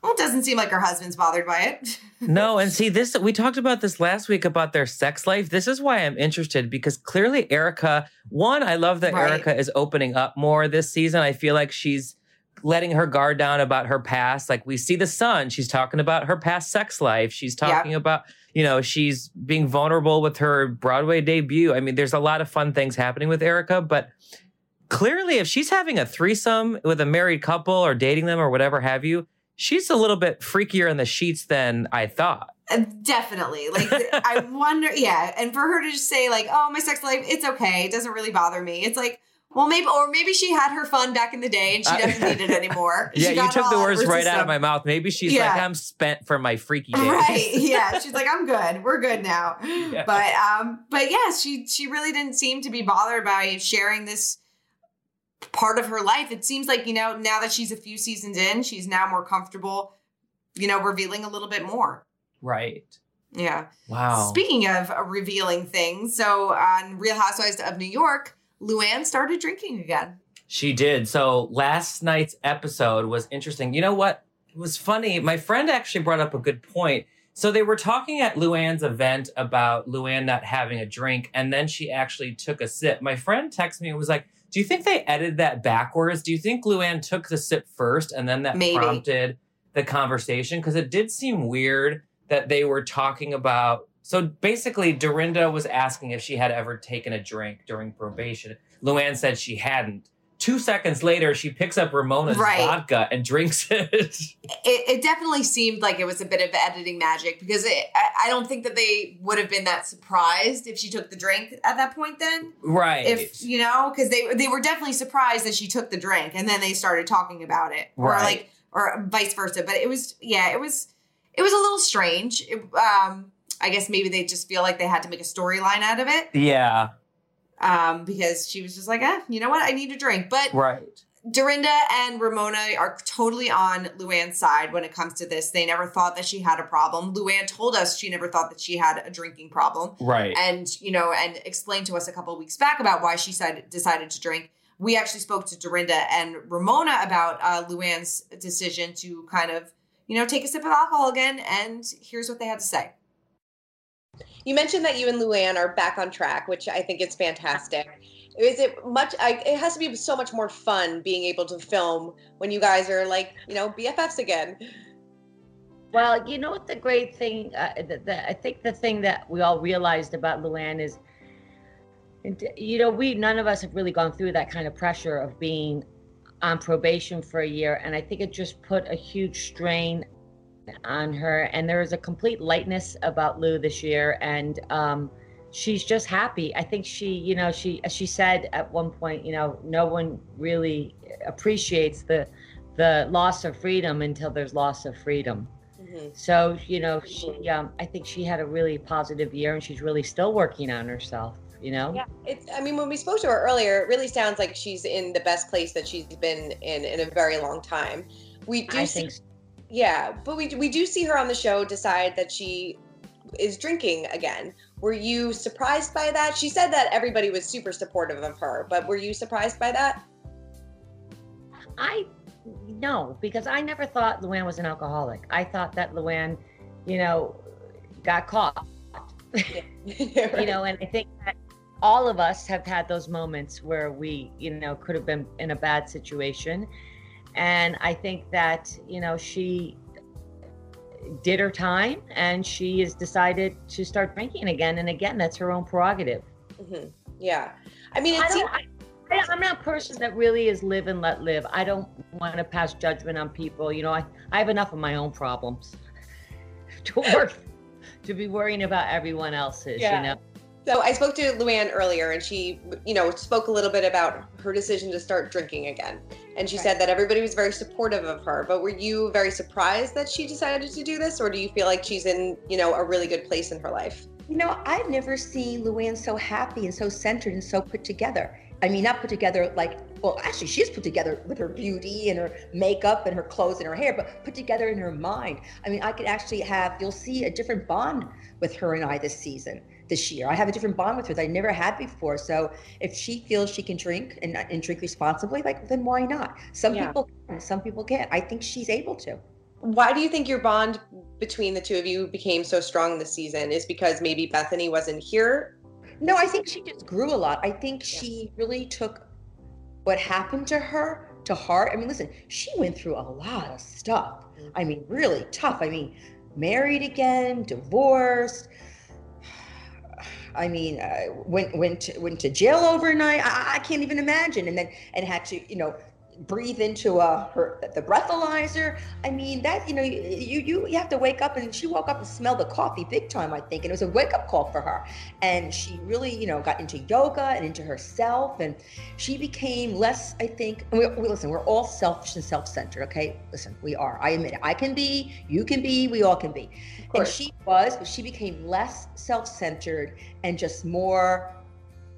[SPEAKER 5] Well, it doesn't seem like her husband's bothered by it. [LAUGHS]
[SPEAKER 7] No, and see this we talked about this last week about their sex life. This is why I'm interested because clearly Erika, one, I love that
[SPEAKER 5] Right.
[SPEAKER 7] Erika is opening up more this season. I feel like she's letting her guard down about her past. Like we see the sun, she's talking about her past sex life. She's talking about, you know, she's being vulnerable with her Broadway debut. I mean, there's a lot of fun things happening with Erika, but clearly if she's having a threesome with a married couple or dating them or whatever have you, she's a little bit freakier in the sheets than I thought.
[SPEAKER 5] Uh, Definitely. Like, I [LAUGHS] wonder, yeah. And for her to just say, like, oh, my sex life, it's okay. It doesn't really bother me. It's like, well, maybe, or maybe she had her fun back in the day and she doesn't need it [LAUGHS] anymore.
[SPEAKER 7] Yeah,
[SPEAKER 5] She
[SPEAKER 7] you took the words right out of my mouth. Maybe she's like, I'm spent for my freaky days.
[SPEAKER 5] Right. [LAUGHS] Yeah. She's like, I'm good. We're good now. But um, but yeah, she she really didn't seem to be bothered by sharing this part of her life. It seems like, you know, now that she's a few seasons in, she's now more comfortable, you know, revealing a little bit more.
[SPEAKER 7] Right.
[SPEAKER 5] Yeah.
[SPEAKER 7] Wow.
[SPEAKER 5] Speaking of uh, revealing things, so on Real Housewives of New York, Luann started drinking again.
[SPEAKER 7] She did. So last night's episode was interesting. You know what? It was funny. My friend actually brought up a good point. So they were talking at Luann's event about Luann not having a drink, and then she actually took a sip. My friend texted me and was like, Do you think they edited that backwards? Do you think Luann took the sip first and then that
[SPEAKER 5] Maybe.
[SPEAKER 7] prompted the conversation? Because it did seem weird that they were talking about. So basically, Dorinda was asking if she had ever taken a drink during probation. Luann said she hadn't. Two seconds later, she picks up Ramona's
[SPEAKER 5] Right.
[SPEAKER 7] vodka and drinks [LAUGHS] it.
[SPEAKER 5] It, it definitely seemed like it was a bit of editing magic because it, I, I don't think that they would have been that surprised if she took the drink at that point. Then,
[SPEAKER 7] right.
[SPEAKER 5] if you know, because they they were definitely surprised that she took the drink, and then they started talking about it, or like, or vice versa. But it was, yeah, it was, it was a little strange. It, um, I guess maybe they just feel like they had to make a storyline out of it,
[SPEAKER 7] yeah.
[SPEAKER 5] Um, because she was just like, eh, you know what, I need a drink. But
[SPEAKER 7] Right.
[SPEAKER 5] Dorinda and Ramona are totally on Luann's side when it comes to this. They never thought that she had a problem. Luann told us she never thought that she had a drinking problem.
[SPEAKER 7] Right.
[SPEAKER 5] And, you know, and explained to us a couple of weeks back about why she said, decided to drink. We actually spoke to Dorinda and Ramona about uh, Luann's decision to kind of, you know, take a sip of alcohol again. And here's what they had to say.
[SPEAKER 8] You mentioned that you and Luann are back on track, which I think is fantastic. Is it much? I, it has to be so much more fun being able to film when you guys are like, you know, BFFs again.
[SPEAKER 14] Well, you know what the great thing, uh, the, the, I think the thing that we all realized about Luann is, you know, we none of us have really gone through that kind of pressure of being on probation for a year, and I think it just put a huge strain on her. And there is a complete lightness about Lou this year, and um, she's just happy. I think she, you know, she she said at one point, you know, no one really appreciates the the loss of freedom until there's loss of freedom. So you know, she um, I think she had a really positive year, and she's really still working on herself. You know.
[SPEAKER 8] Yeah, it's. I mean, when we spoke to her earlier, it really sounds like she's in the best place that she's been in in a very long time. We do
[SPEAKER 14] I
[SPEAKER 8] see,
[SPEAKER 14] think so.
[SPEAKER 8] Yeah, but we we do see her on the show decide that she is drinking again. Were you surprised by that? She said that everybody was super supportive of her, but were you surprised by that?
[SPEAKER 14] I no, because I never thought Luann was an alcoholic. I thought that Luann, you know, got caught. [LAUGHS] You know, and I think that all of us have had those moments where we, you know, could have been in a bad situation. And I think that, you know, she did her time and she has decided to start drinking again. And again, that's her own prerogative.
[SPEAKER 8] hmm Yeah, I mean, it
[SPEAKER 14] I
[SPEAKER 8] seems.
[SPEAKER 14] don't, I, I'm not a person that really is live and let live. I don't want to pass judgment on people. You know, I, I have enough of my own problems [LAUGHS] to work, to be worrying about everyone else's,
[SPEAKER 8] Yeah.
[SPEAKER 14] you know?
[SPEAKER 8] So I spoke to Luann earlier, and she, you know, spoke a little bit about her decision to start drinking again. And she said that everybody was very supportive of her. But were you very surprised that she decided to do this, or do you feel like she's in, you know, a really good place in her life?
[SPEAKER 15] You know, I've never seen Luann so happy and so centered and so put together. I mean, not put together like, well, actually, she's put together with her beauty and her makeup and her clothes and her hair, but put together in her mind. I mean, I could actually have, you'll see a different bond with her and I this season, this year. I have a different bond with her that I never had before. So if she feels she can drink and, and drink responsibly, like, then why not? Some
[SPEAKER 8] Yeah.
[SPEAKER 15] people can, some people can't. I think she's able to.
[SPEAKER 8] Why do you think your bond between the two of you became so strong this season? Is because maybe Bethenny wasn't here?
[SPEAKER 15] No, I think she just grew a lot. I think she really took what happened to her to heart. I mean, listen, she went through a lot of stuff. Mm-hmm. I mean, really tough. I mean, married again, divorced. I mean, uh, went went to, went to jail overnight. I, I can't even imagine. And then and had to, you know, breathe into uh, her the breathalyzer. I mean, that you know, you, you you have to wake up and she woke up and smelled the coffee big time. I think, and it was a wake up call for her. And she really, you know, got into yoga and into herself, and she became less. I think. And we, we listen. We're all selfish and self centered. Okay, listen, we are. I admit it. I can be. You can be. We all can be. And she was, but she became less self centered and just more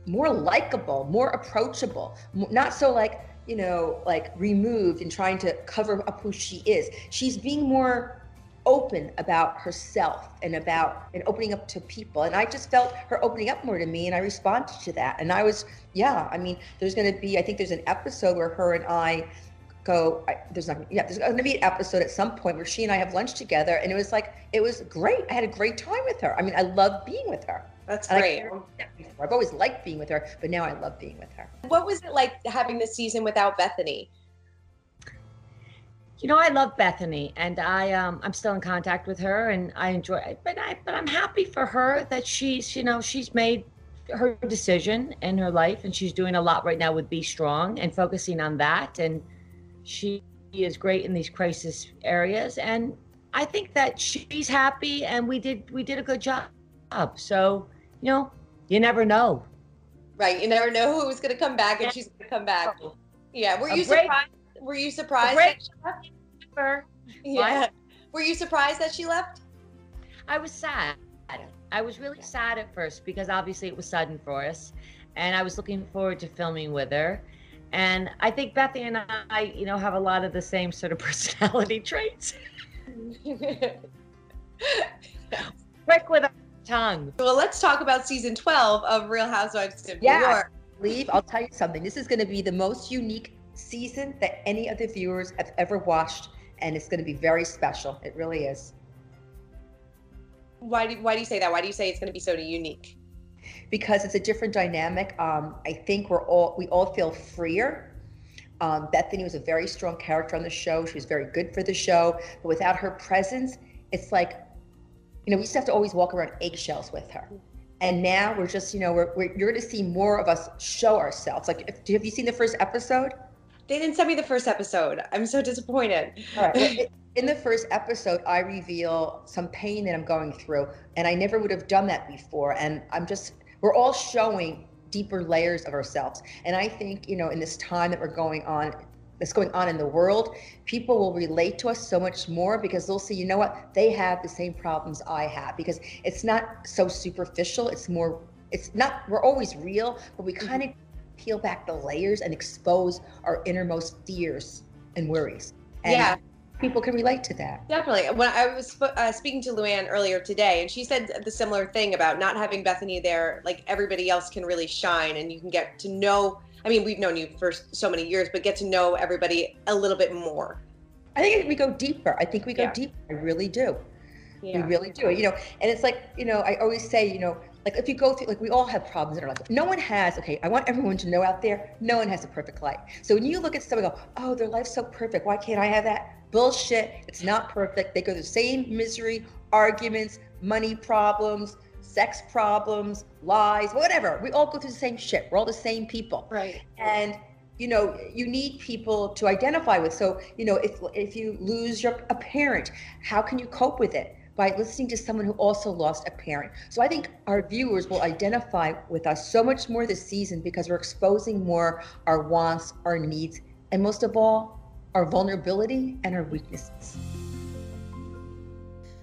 [SPEAKER 15] more likable, more approachable, not so like, you know, like removed and trying to cover up who she is. She's being more open about herself and about and opening up to people. And I just felt her opening up more to me and I responded to that. And I was, yeah, I mean, there's going to be, I think there's an episode where her and I go, I, there's not, yeah, there's going to be an episode at some point where she and I have lunch together. And it was like, it was great. I had a great time with her. I mean, I love being with her.
[SPEAKER 8] That's
[SPEAKER 15] And I
[SPEAKER 8] great.
[SPEAKER 15] can't- I've always liked being with her, but now I love being with her.
[SPEAKER 8] What was it like having the season without Bethenny?
[SPEAKER 14] You know, I love Bethenny, and I um I'm still in contact with her, and I enjoy. it. But I but I'm happy for her that she's you know she's made her decision in her life, and she's doing a lot right now with B Strong and focusing on that, and she is great in these crisis areas, and I think that she's happy, and we did we did a good job. So you know, you never know.
[SPEAKER 8] Right. You never know who's going to come back and she's going to come back. Yeah. Were you
[SPEAKER 14] break-
[SPEAKER 8] surprised? Were you surprised? that she left? Yeah. Were you surprised that she left?
[SPEAKER 14] I was sad. I was really sad at first because obviously it was sudden for us, and I was looking forward to filming with her. And I think Bethenny and I, you know, have a lot of the same sort of [LAUGHS] personality traits. [LAUGHS] Quick with our tongue.
[SPEAKER 8] Well, let's talk about season 12 of Real Housewives of New
[SPEAKER 15] Yeah,
[SPEAKER 8] York.
[SPEAKER 15] leave. I'll tell you something. This is going to be the most unique season that any of the viewers have ever watched, and it's going to be very special. It really is.
[SPEAKER 8] Why do, why do you say that? Why do you say it's going to be so unique?
[SPEAKER 15] Because it's a different dynamic. Um, I think we're all we all feel freer. Um, Bethenny was a very strong character on the show. She was very good for the show, but without her presence, it's like, you know, we used to have to always walk around eggshells with her. And now we're just, you know, we're, we're you're going to see more of us show ourselves. Like, if, have you seen the first episode?
[SPEAKER 8] They didn't send me the first episode. I'm so disappointed.
[SPEAKER 15] All right. In the first episode, I reveal some pain that I'm going through, and I never would have done that before. And I'm just, we're all showing deeper layers of ourselves. And I think, you know, in this time that we're going on, that's going on in the world, people will relate to us so much more because they'll see, you know what, they have the same problems I have because it's not so superficial. It's more, it's not, we're always real, but we mm-hmm. kind of peel back the layers and expose our innermost fears and worries. And
[SPEAKER 8] Yeah.
[SPEAKER 15] People can relate to that.
[SPEAKER 8] Definitely. When I was sp- uh, speaking to Luann earlier today, and she said the similar thing about not having Bethenny there, like everybody else can really shine, and you can get to know. I mean, we've known you for so many years, but get to know everybody a little bit more.
[SPEAKER 15] I think we go deeper. I think we go
[SPEAKER 8] Yeah.
[SPEAKER 15] deeper. I really do.
[SPEAKER 8] Yeah.
[SPEAKER 15] We really do. You know, and it's like, you know, I always say, you know, like if you go through, like we all have problems in our life. No one has, okay, I want everyone to know out there, no one has a perfect life. So when you look at someone go, oh, their life's so perfect. Why can't I have that? Bullshit. It's not perfect. They go through the same misery, arguments, money problems, sex problems, lies, whatever. We all go through the same shit. We're all the same people.
[SPEAKER 8] Right.
[SPEAKER 15] And you know, you need people to identify with. So, you know, if if you lose your a parent, how can you cope with it? By listening to someone who also lost a parent. So I think our viewers will identify with us so much more this season because we're exposing more our wants, our needs, and most of all, our vulnerability and our weaknesses.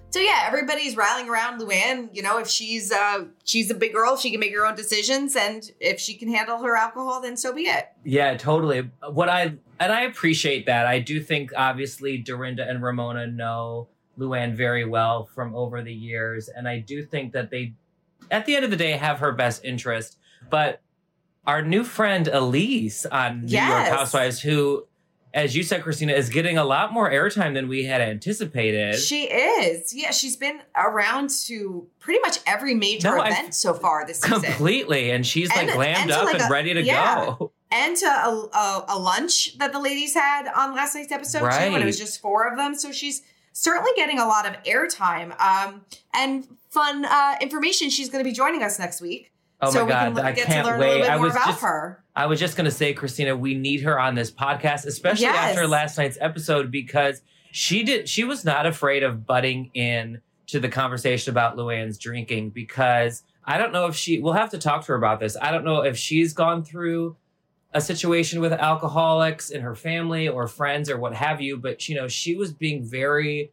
[SPEAKER 5] So yeah, everybody's rallying around Luann. You know, if she's uh she's a big girl, she can make her own decisions, and if she can handle her alcohol, then so be it.
[SPEAKER 7] Yeah, totally. What I and I appreciate that. I do think obviously Dorinda and Ramona know Luann very well from over the years, and I do think that they, at the end of the day, have her best interest. But our new friend Elyse on New
[SPEAKER 5] Yes.
[SPEAKER 7] York Housewives, who, as you said, Christina, is getting a lot more airtime than we had anticipated.
[SPEAKER 5] She is. Yeah, she's been around to pretty much every major
[SPEAKER 7] No, I-
[SPEAKER 5] event so far this season.
[SPEAKER 7] Completely, and she's like
[SPEAKER 5] And-
[SPEAKER 7] glammed
[SPEAKER 5] and
[SPEAKER 7] up
[SPEAKER 5] like
[SPEAKER 7] and
[SPEAKER 5] a-
[SPEAKER 7] ready to
[SPEAKER 5] yeah.
[SPEAKER 7] go.
[SPEAKER 5] And to a, a, a lunch that the ladies had on last night's episode too, when it was just four of them. So she's certainly getting a lot of airtime um, and fun uh, information. She's going to be joining us next week.
[SPEAKER 7] Oh
[SPEAKER 5] so
[SPEAKER 7] my
[SPEAKER 5] we can
[SPEAKER 7] god, I
[SPEAKER 5] get
[SPEAKER 7] can't
[SPEAKER 5] to learn
[SPEAKER 7] wait.
[SPEAKER 5] a little bit
[SPEAKER 7] I
[SPEAKER 5] more
[SPEAKER 7] was
[SPEAKER 5] about
[SPEAKER 7] just
[SPEAKER 5] her.
[SPEAKER 7] I was just gonna say, Christina, we need her on this podcast, especially
[SPEAKER 5] Yes.
[SPEAKER 7] after last night's episode, because she did she was not afraid of butting in to the conversation about Luann's drinking because I don't know if she we'll have to talk to her about this. I don't know if she's gone through a situation with alcoholics in her family or friends or what have you, but you know, she was being very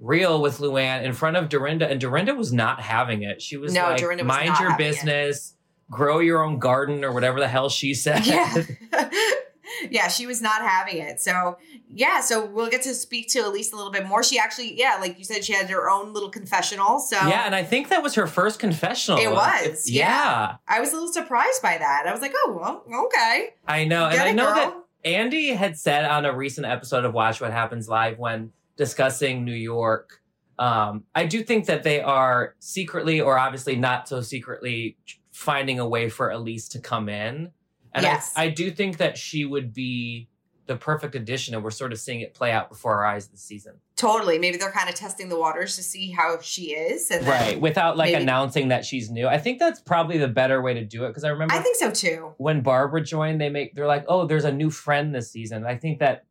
[SPEAKER 7] real with Luann in front of Dorinda, and Dorinda was not having it. She was
[SPEAKER 5] No,
[SPEAKER 7] like,
[SPEAKER 5] Dorinda was
[SPEAKER 7] mind your
[SPEAKER 5] having it."
[SPEAKER 7] business, grow your own garden or whatever the hell she said.
[SPEAKER 5] Yeah. [LAUGHS] [LAUGHS] [LAUGHS] yeah, she was not having it. So, yeah, so we'll get to speak to Elyse a little bit more. She actually, yeah, like you said, she had her own little confessional. So,
[SPEAKER 7] Yeah, and I think that was her first confessional.
[SPEAKER 5] It was,
[SPEAKER 7] Yeah.
[SPEAKER 5] I was a little surprised by that. I was like, oh, well, okay.
[SPEAKER 7] I know. And
[SPEAKER 5] Get
[SPEAKER 7] I know
[SPEAKER 5] girl.
[SPEAKER 7] that Andy had said on a recent episode of Watch What Happens Live when discussing New York. Um, I do think that they are secretly, or obviously not so secretly, finding a way for Elyse to come in. And
[SPEAKER 5] Yes.
[SPEAKER 7] I, I do think that she would be the perfect addition, and we're sort of seeing it play out before our eyes this season.
[SPEAKER 5] Totally. Maybe they're kind of testing the waters to see how she is.
[SPEAKER 7] Right. Without like
[SPEAKER 5] maybe-
[SPEAKER 7] announcing that she's new. I think that's probably the better way to do it because I remember
[SPEAKER 5] I think so too.
[SPEAKER 7] when Barbara joined, they make they're like, oh, there's a new friend this season. I think that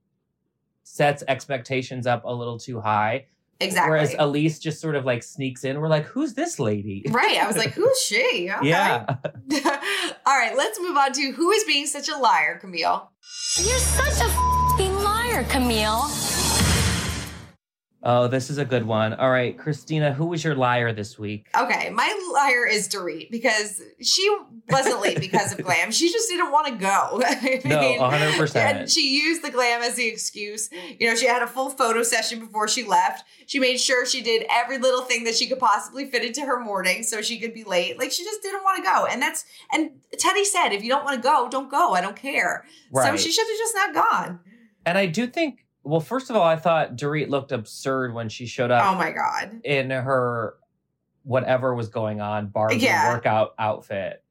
[SPEAKER 7] sets expectations up a little too high.
[SPEAKER 5] Exactly.
[SPEAKER 7] Whereas Elyse just sort of like sneaks in. We're like, who's this lady?
[SPEAKER 5] Right. I was like, who's she? [LAUGHS] Okay.
[SPEAKER 7] Yeah. [LAUGHS]
[SPEAKER 5] All right, let's move on to who is being such a liar, Camille.
[SPEAKER 6] You're such a fing liar, Camille.
[SPEAKER 7] Oh, this is a good one. All right, Christina, who was your liar this week?
[SPEAKER 5] Okay, my liar is Dorit because she wasn't late because of [LAUGHS] glam. She just didn't want to go. [LAUGHS] I
[SPEAKER 7] No,
[SPEAKER 5] mean,
[SPEAKER 7] 100%.
[SPEAKER 5] And she used the glam as the excuse. You know, she had a full photo session before she left. She made sure she did every little thing that she could possibly fit into her morning so she could be late. Like she just didn't want to go. And that's and Teddi said, if you don't want to go, don't go. I don't care. So she should have just not gone.
[SPEAKER 7] And I do think, well, first of all, I thought Dorit looked absurd when she showed up.
[SPEAKER 5] Oh my God.
[SPEAKER 7] in her whatever was going on Barbie
[SPEAKER 5] Yeah.
[SPEAKER 7] workout outfit.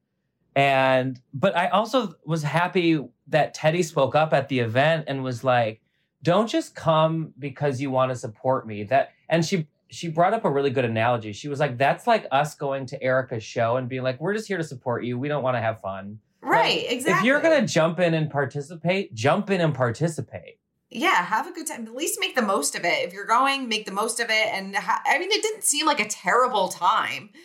[SPEAKER 7] And but I also was happy that Teddi spoke up at the event and was like, "Don't just come because you want to support me." That and she she brought up a really good analogy. She was like, "That's like us going to Erika's show and being like, "We're just here to support you. We don't want to have fun."
[SPEAKER 5] Right,
[SPEAKER 7] Like,
[SPEAKER 5] exactly.
[SPEAKER 7] If you're going to jump in and participate, jump in and participate.
[SPEAKER 5] Yeah, have a good time. At least make the most of it. If you're going, make the most of it. And ha- I mean, it didn't seem like a terrible time. [LAUGHS]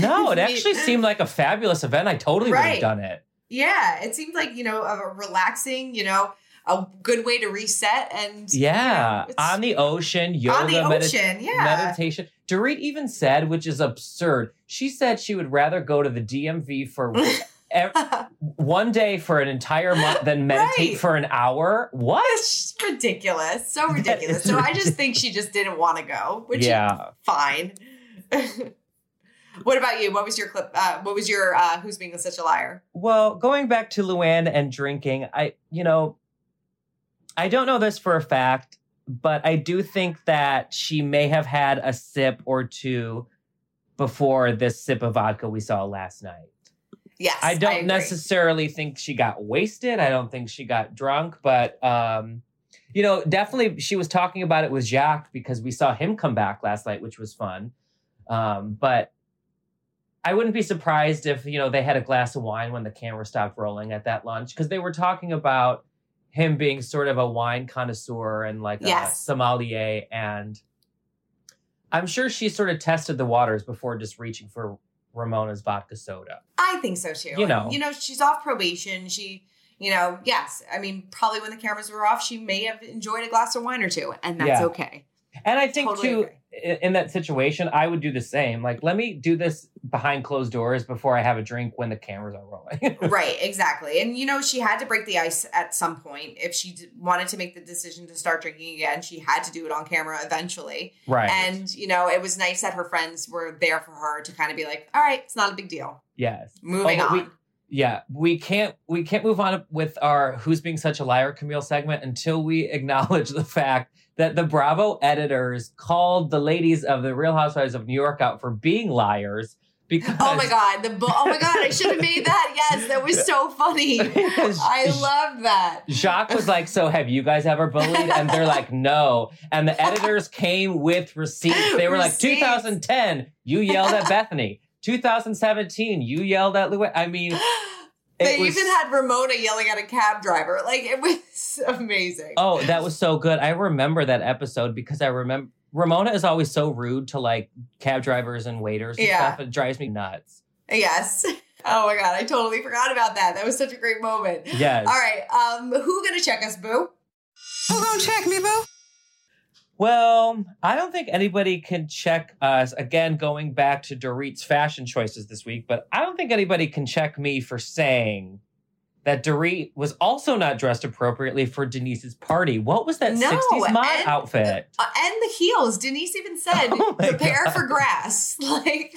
[SPEAKER 7] No, it actually seemed like a fabulous event. I totally would have done it.
[SPEAKER 5] Yeah, it seemed like you know a relaxing, you know, a good way to reset and
[SPEAKER 7] Yeah,
[SPEAKER 5] it's-
[SPEAKER 7] on the ocean, yoga,
[SPEAKER 5] On the ocean, yeah.
[SPEAKER 7] meditation. Dorit even said, which is absurd. She said she would rather go to the DMV for [LAUGHS] ev- [LAUGHS] one day for an entire month then meditate
[SPEAKER 5] Right.
[SPEAKER 7] for an hour. What?
[SPEAKER 5] It's ridiculous, so [LAUGHS] ridiculous. So I just think she just didn't want to go, which
[SPEAKER 7] Yeah.
[SPEAKER 5] fine. [LAUGHS] what about you? What was your clip? Uh, what was your uh, who's being such a liar?
[SPEAKER 7] Well, going back to Luann and drinking, I, you know, I don't know this for a fact, but I do think that she may have had a sip or two before this sip of vodka we saw last night.
[SPEAKER 5] Yes,
[SPEAKER 7] I don't
[SPEAKER 5] agree.
[SPEAKER 7] necessarily think she got wasted. I don't think she got drunk, but um, you know, definitely she was talking about it with Jacques because we saw him come back last night, which was fun. Um, but I wouldn't be surprised if you know they had a glass of wine when the camera stopped rolling at that lunch because they were talking about him being sort of a wine connoisseur and like a sommelier, and I'm sure she sort of tested the waters before just reaching for Ramona's vodka soda.
[SPEAKER 5] I think so too.
[SPEAKER 7] You know.
[SPEAKER 5] And, you know, she's off probation. She, you know, yes. I mean, probably when the cameras were off, she may have enjoyed a glass of wine or two, and that's
[SPEAKER 7] Yeah.
[SPEAKER 5] okay.
[SPEAKER 7] And I think
[SPEAKER 5] Totally
[SPEAKER 7] too,
[SPEAKER 5] agree.
[SPEAKER 7] in, that situation, I would do the same. Like, let me do this behind closed doors before I have a drink when the cameras are rolling. [LAUGHS]
[SPEAKER 5] right, exactly. And you know, she had to break the ice at some point. If she d- wanted to make the decision to start drinking again, she had to do it on camera eventually.
[SPEAKER 7] Right.
[SPEAKER 5] And you know, it was nice that her friends were there for her to kind of be like, "All right, it's not a big deal."
[SPEAKER 7] yes.
[SPEAKER 5] Moving
[SPEAKER 7] we-
[SPEAKER 5] on.
[SPEAKER 7] yeah, we can't we can't move on with our "Who's Being Such a Liar" Camille segment until we [LAUGHS] acknowledge the fact that the Bravo editors called the ladies of the Real Housewives of New York out for being liars because
[SPEAKER 5] Oh my god, the bo- oh my god, I should have made that. [LAUGHS] Yes, that was so funny. I love that.
[SPEAKER 7] Jacques was like, "So have you guys ever bullied?" And they're like, "No." And the editors [LAUGHS] came with receipts. They were like, "2010, you yelled at Bethenny. 2017, you yelled at Louis." I mean,
[SPEAKER 5] They
[SPEAKER 7] was-
[SPEAKER 5] even had Ramona yelling at a cab driver. Like it was [LAUGHS] amazing.
[SPEAKER 7] Oh, that was so good. I remember that episode because I remember Ramona is always so rude to like cab drivers and waiters and
[SPEAKER 5] Yeah.
[SPEAKER 7] stuff. It drives me nuts.
[SPEAKER 5] Yes. [LAUGHS] Oh my god, I totally forgot about that. That was such a great moment.
[SPEAKER 7] Yes.
[SPEAKER 5] All right. Um, who gonna check us, Boo?
[SPEAKER 16] Who gonna check me, boo?
[SPEAKER 7] Well, I don't think anybody can check us. Again going back to Dorit's fashion choices this week, but I don't think anybody can check me for saying that Dorit was also not dressed appropriately for Denise's party. What was that
[SPEAKER 5] No,
[SPEAKER 7] 60s mod
[SPEAKER 5] and-
[SPEAKER 7] outfit?
[SPEAKER 5] Uh, and the heels. Denise even said, [LAUGHS]
[SPEAKER 7] Oh
[SPEAKER 5] "Prepare
[SPEAKER 7] God.
[SPEAKER 5] for grass." [LAUGHS] Like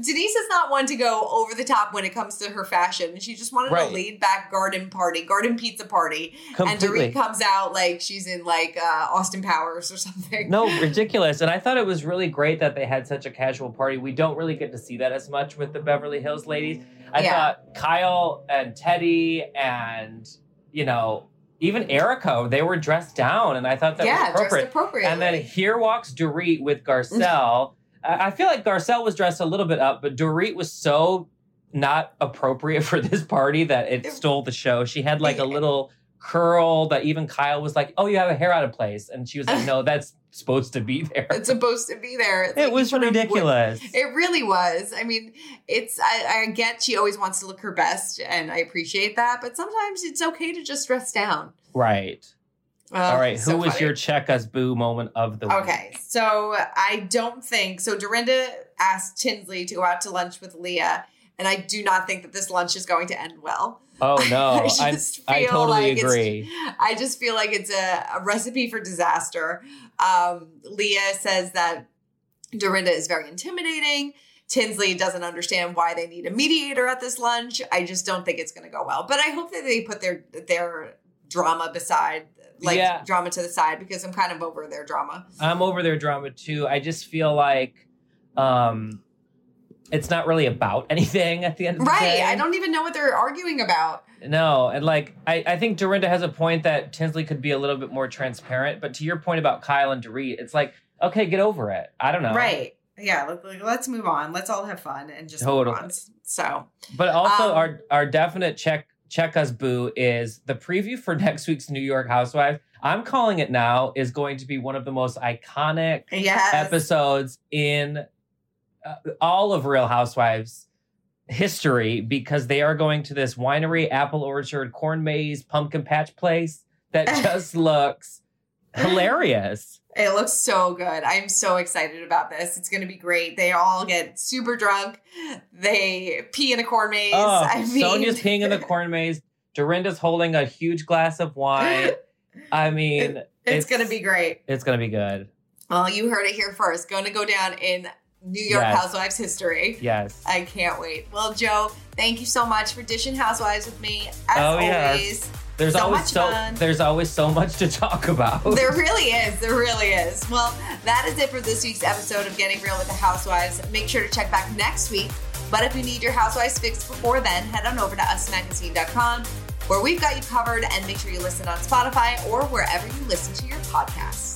[SPEAKER 5] Denise is not one to go over the top when it comes to her fashion. She just wanted
[SPEAKER 7] Right.
[SPEAKER 5] a laid back garden party, garden pizza party,
[SPEAKER 7] Completely.
[SPEAKER 5] and Dorit comes out like she's in like uh, Austin Powers or [LAUGHS] something.
[SPEAKER 7] No, ridiculous. And I thought it was really great that they had such a casual party. We don't really get to see that as much with the Beverly Hills ladies. I
[SPEAKER 5] Yeah.
[SPEAKER 7] thought Kyle and Teddi and, you know, even Erika, they were dressed down. And I thought that
[SPEAKER 5] Yeah,
[SPEAKER 7] was
[SPEAKER 5] dressed
[SPEAKER 7] appropriate. And then here walks Dorit with Garcelle. I I feel like Garcelle was dressed a little bit up, but Dorit was so not appropriate [LAUGHS] for this party that it stole the show. She had like a little curl that even Kyle was like, "Oh, you have a hair out of place," and she was like, [LAUGHS] "No, that's supposed to be there."
[SPEAKER 5] It's supposed to be there. It's
[SPEAKER 7] It
[SPEAKER 5] like
[SPEAKER 7] was
[SPEAKER 5] you put
[SPEAKER 7] ridiculous.
[SPEAKER 5] It really was. I mean, it's I, I get she always wants to look her best, and I appreciate that. But sometimes it's okay to just dress down.
[SPEAKER 7] Right.
[SPEAKER 5] Oh,
[SPEAKER 7] All right.
[SPEAKER 5] so
[SPEAKER 7] Who was
[SPEAKER 5] funny.
[SPEAKER 7] your check us boo moment of the week?
[SPEAKER 5] Okay, so I don't think so. Dorinda asked Tinsley to go out to lunch with Leah, and I do not think that this lunch is going to end well.
[SPEAKER 7] Oh no, [LAUGHS]
[SPEAKER 5] I
[SPEAKER 7] I,
[SPEAKER 5] just
[SPEAKER 7] I
[SPEAKER 5] feel
[SPEAKER 7] totally
[SPEAKER 5] like it's-
[SPEAKER 7] agree.
[SPEAKER 5] I just feel like it's a, a recipe for disaster. Um, Leah says that Dorinda is very intimidating. Tinsley doesn't understand why they need a mediator at this lunch. I just don't think it's going to go well. But I hope that they put their their drama beside, like
[SPEAKER 7] Yeah.
[SPEAKER 5] drama to the side, because I'm kind of over their drama.
[SPEAKER 7] I'm over their drama too. I just feel like um it's not really about [LAUGHS] anything at the end of the day. Right.
[SPEAKER 5] I don't even know what they're arguing about.
[SPEAKER 7] No, and like I, I think Dorinda has a point that Tinsley could be a little bit more transparent. But to your point about Kyle and Dorit, it's like, okay, get over it. I don't know.
[SPEAKER 5] Right. Yeah. Let, let's move on. Let's all have fun and just
[SPEAKER 7] Totally.
[SPEAKER 5] move on. So,
[SPEAKER 7] But also
[SPEAKER 5] Um,
[SPEAKER 7] our our definite check check us boo is the preview for [LAUGHS] next week's New York Housewives. I'm calling it now is going to be one of the most iconic
[SPEAKER 5] Yes.
[SPEAKER 7] episodes in Uh, all of Real Housewives history because they are going to this winery, apple orchard, corn maze, pumpkin patch place that [LAUGHS] just looks hilarious.
[SPEAKER 5] It looks so good. I'm so excited about this. It's going to be great. They all get super drunk. They pee in a corn maze.
[SPEAKER 7] Oh,
[SPEAKER 5] I mean,
[SPEAKER 7] Sonja's peeing in the [LAUGHS] corn maze. Dorinda's holding a huge glass of wine. I [LAUGHS] mean,
[SPEAKER 5] it's, going to be great.
[SPEAKER 7] It's gonna be good.
[SPEAKER 5] Well, you heard it here first. Going to go down in New York
[SPEAKER 7] Yes.
[SPEAKER 5] Housewives history.
[SPEAKER 7] Yes.
[SPEAKER 5] I can't wait. Well, Joe, thank you so much for dishing Housewives with me. As
[SPEAKER 7] oh
[SPEAKER 5] always.
[SPEAKER 7] yes. There's
[SPEAKER 5] so
[SPEAKER 7] always
[SPEAKER 5] much
[SPEAKER 7] so
[SPEAKER 5] fun.
[SPEAKER 7] there's always so much to talk about.
[SPEAKER 5] There [LAUGHS] really is. There really is. Well, that is it for this week's episode of Getting Real with the Housewives. Make sure to check back next week. But if you need your Housewives fixed before then, head on over to usmagazine.com where we've got you covered and make sure you listen on Spotify or wherever you listen to your podcasts.